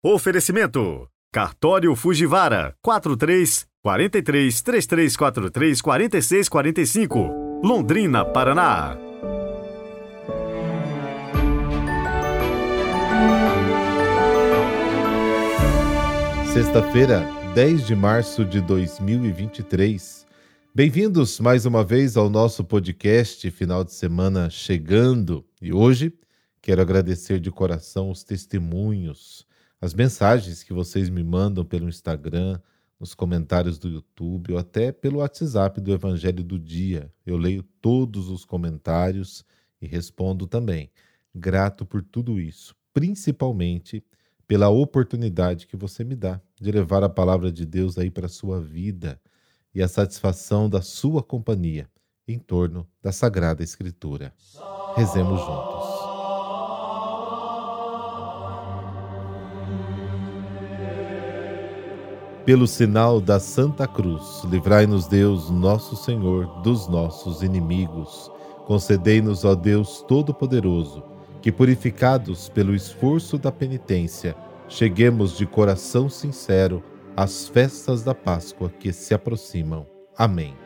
Oferecimento: Cartório Fujivara 43 43 3343 4645, Londrina, Paraná. Sexta-feira, 10 de março de 2023. Bem-vindos mais uma vez ao nosso podcast Final de Semana Chegando. E hoje quero agradecer de coração os testemunhos as mensagens que vocês me mandam pelo Instagram, nos comentários do YouTube ou até pelo WhatsApp do Evangelho do Dia. Eu leio todos os comentários e respondo também. Grato por tudo isso, principalmente pela oportunidade que você me dá de levar a palavra de Deus aí para a sua vida e a satisfação da sua companhia em torno da Sagrada Escritura. Rezemos juntos. Pelo sinal da Santa Cruz, livrai-nos Deus, nosso Senhor, dos nossos inimigos. Concedei-nos, ó Deus Todo-Poderoso, que, purificados pelo esforço da penitência, cheguemos de coração sincero às festas da Páscoa que se aproximam. Amém.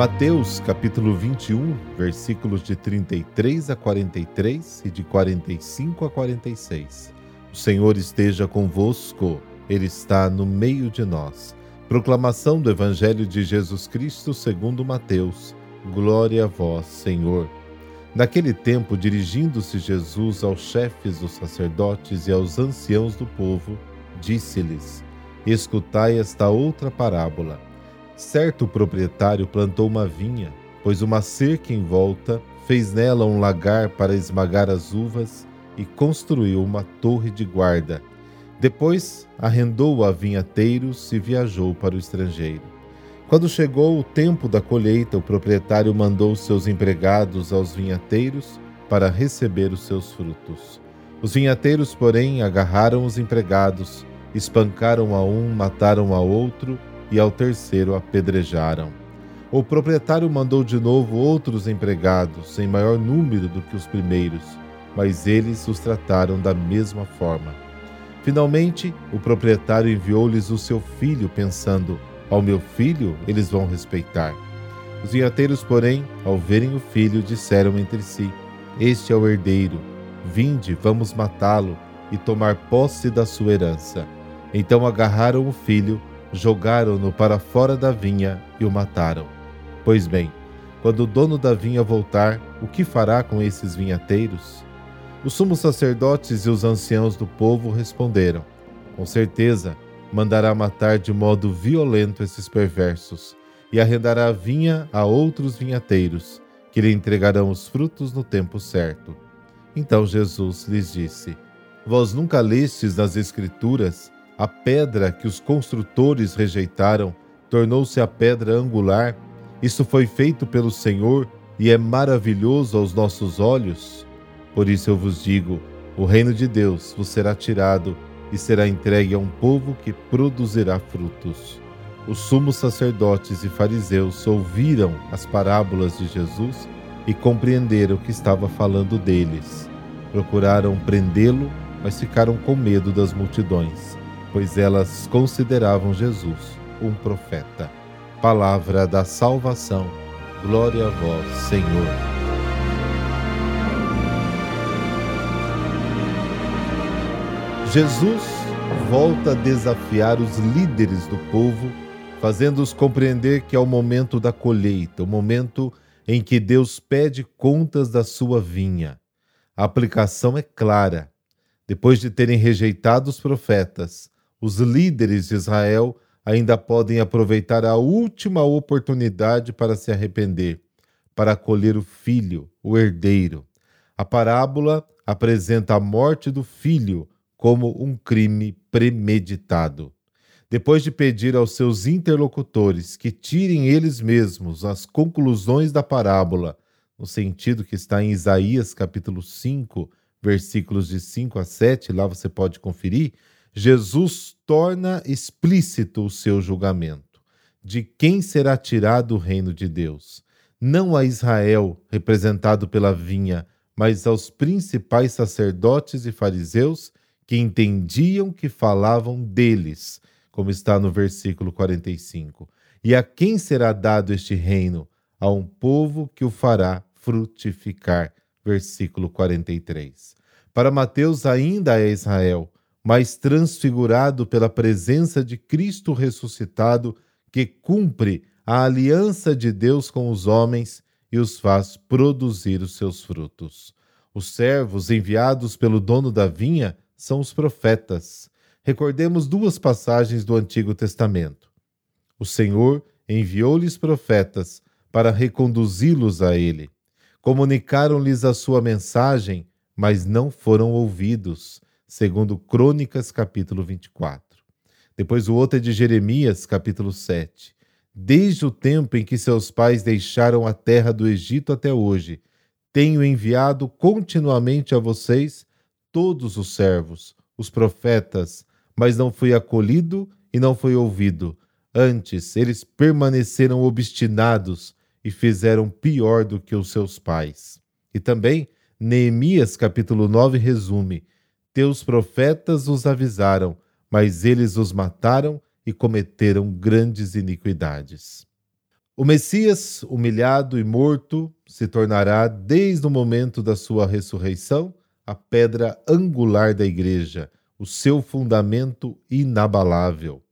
Mateus capítulo 21, versículos de 33 a 43 e de 45 a 46. O Senhor esteja convosco, Ele está no meio de nós. Proclamação do Evangelho de Jesus Cristo segundo Mateus. Glória a vós, Senhor. Naquele tempo, dirigindo-se Jesus aos chefes dos sacerdotes e aos anciãos do povo, disse-lhes: Escutai esta outra parábola. Certo proprietário plantou uma vinha, pôs uma cerca em volta, fez nela um lagar para esmagar as uvas e construiu uma torre de guarda. Depois arrendou a vinhateiros e viajou para o estrangeiro. Quando chegou o tempo da colheita, o proprietário mandou seus empregados aos vinhateiros para receber os seus frutos. Os vinhateiros, porém, agarraram os empregados, espancaram a um, mataram a outro e ao terceiro apedrejaram. O proprietário mandou de novo outros empregados, em maior número do que os primeiros, mas eles os trataram da mesma forma. Finalmente, o proprietário enviou-lhes o seu filho, pensando: Ao meu filho eles vão respeitar. Os vinhateiros, porém, ao verem o filho, disseram entre si: Este é o herdeiro. Vinde, vamos matá-lo e tomar posse da sua herança. Então agarraram o filho jogaram-no para fora da vinha e o mataram. Pois bem, quando o dono da vinha voltar, o que fará com esses vinhateiros? Os sumos sacerdotes e os anciãos do povo responderam: Com certeza, mandará matar de modo violento esses perversos e arrendará a vinha a outros vinhateiros, que lhe entregarão os frutos no tempo certo. Então Jesus lhes disse: Vós nunca lestes nas Escrituras a pedra que os construtores rejeitaram tornou-se a pedra angular. Isso foi feito pelo Senhor e é maravilhoso aos nossos olhos. Por isso eu vos digo: o reino de Deus vos será tirado e será entregue a um povo que produzirá frutos. Os sumos sacerdotes e fariseus ouviram as parábolas de Jesus e compreenderam que estava falando deles. Procuraram prendê-lo, mas ficaram com medo das multidões pois elas consideravam Jesus um profeta. Palavra da salvação. Glória a vós, Senhor. Jesus volta a desafiar os líderes do povo, fazendo-os compreender que é o momento da colheita, o momento em que Deus pede contas da sua vinha. A aplicação é clara. Depois de terem rejeitado os profetas, os líderes de Israel ainda podem aproveitar a última oportunidade para se arrepender, para acolher o filho, o herdeiro. A parábola apresenta a morte do filho como um crime premeditado. Depois de pedir aos seus interlocutores que tirem eles mesmos as conclusões da parábola, no sentido que está em Isaías capítulo 5, versículos de 5 a 7, lá você pode conferir, Jesus torna explícito o seu julgamento. De quem será tirado o reino de Deus? não a Israel, representado pela vinha, mas aos principais sacerdotes e fariseus que entendiam que falavam deles, como está no versículo 45. E a quem será dado este reino? A um povo que o fará frutificar. Versículo 43. Para Mateus ainda é Israel, mas transfigurado pela presença de Cristo ressuscitado, que cumpre a aliança de Deus com os homens e os faz produzir os seus frutos. Os servos enviados pelo dono da vinha são os profetas. Recordemos duas passagens do Antigo Testamento. O Senhor enviou-lhes profetas para reconduzi-los a ele. Comunicaram-lhes a sua mensagem, mas não foram ouvidos, segundo Crônicas capítulo 24. Depois o outro é de Jeremias, capítulo 7. Desde o tempo em que seus pais deixaram a terra do Egito até hoje, tenho enviado continuamente a vocês todos os servos, os profetas, mas não fui acolhido e não fui ouvido. Antes, eles permaneceram obstinados e fizeram pior do que os seus pais. E também, Neemias capítulo 9 resume: Teus profetas os avisaram, mas eles os mataram e cometeram grandes iniquidades. O Messias, humilhado e morto, se tornará, desde o momento da sua ressurreição, a pedra angular da igreja, o seu fundamento inabalável.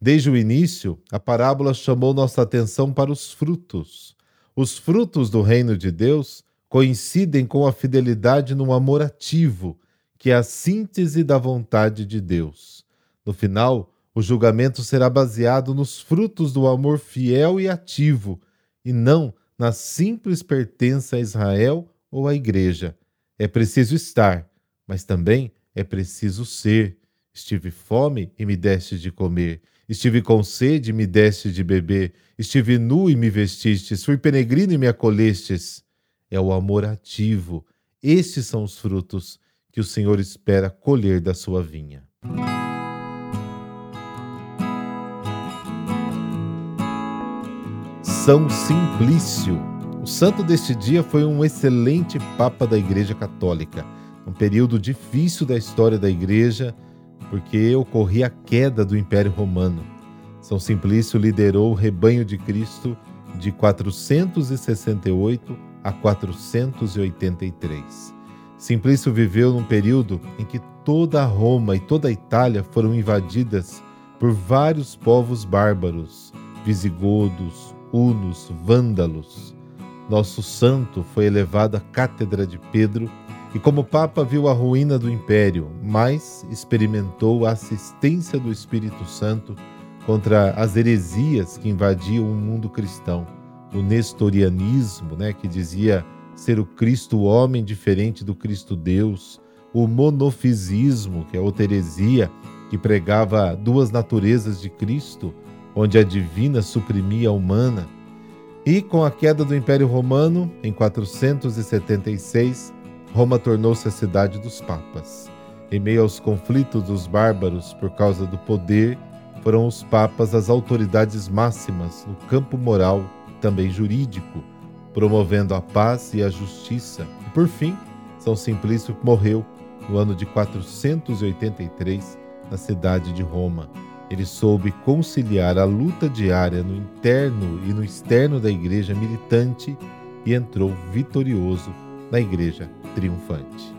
Desde o início, a parábola chamou nossa atenção para os frutos. Os frutos do reino de Deus coincidem com a fidelidade no amor ativo, que é a síntese da vontade de Deus. No final, o julgamento será baseado nos frutos do amor fiel e ativo, e não na simples pertença a Israel ou à Igreja. É preciso estar, mas também é preciso ser. Estive fome e me deste de comer. Estive com sede e me deste de beber. Estive nu e me vestistes. Fui peregrino e me acolhestes. É o amor ativo. Estes são os frutos que o Senhor espera colher da sua vinha. São Simplício. O santo deste dia foi um excelente Papa da Igreja Católica. Um período difícil da história da Igreja, porque ocorria a queda do Império Romano. São Simplício liderou o rebanho de Cristo de 468 a 483. Simplício viveu num período em que toda Roma e toda Itália foram invadidas por vários povos bárbaros, visigodos, hunos, vândalos. Nosso santo foi elevado à cátedra de Pedro e, como Papa, viu a ruína do império, mas experimentou a assistência do Espírito Santo contra as heresias que invadiam o mundo cristão. O nestorianismo, né, que dizia ser o Cristo homem diferente do Cristo Deus, o monofisismo, que é outra heresia que pregava duas naturezas de Cristo, onde a divina suprimia a humana. E com a queda do Império Romano, em 476, Roma tornou-se a cidade dos papas. Em meio aos conflitos dos bárbaros por causa do poder, foram os papas as autoridades máximas no campo moral também jurídico, promovendo a paz e a justiça. E por fim, São Simplício morreu no ano de 483 na cidade de Roma. Ele soube conciliar a luta diária no interno e no externo da igreja militante e entrou vitorioso na igreja triunfante.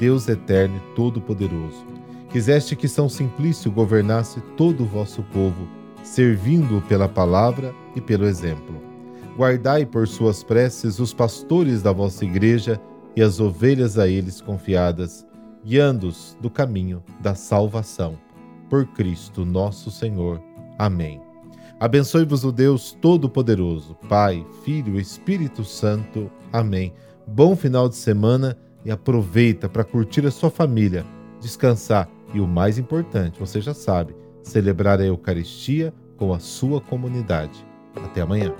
Deus eterno e todo-poderoso, quiseste que São Simplício governasse todo o vosso povo, servindo-o pela palavra e pelo exemplo. Guardai por suas preces os pastores da vossa igreja e as ovelhas a eles confiadas, guiando-os do caminho da salvação por Cristo nosso Senhor. Amém. Abençoe-vos o Deus Todo-Poderoso, Pai, Filho e Espírito Santo. Amém. Bom final de semana e aproveita para curtir a sua família, descansar e o mais importante, você já sabe, celebrar a Eucaristia com a sua comunidade. Até amanhã.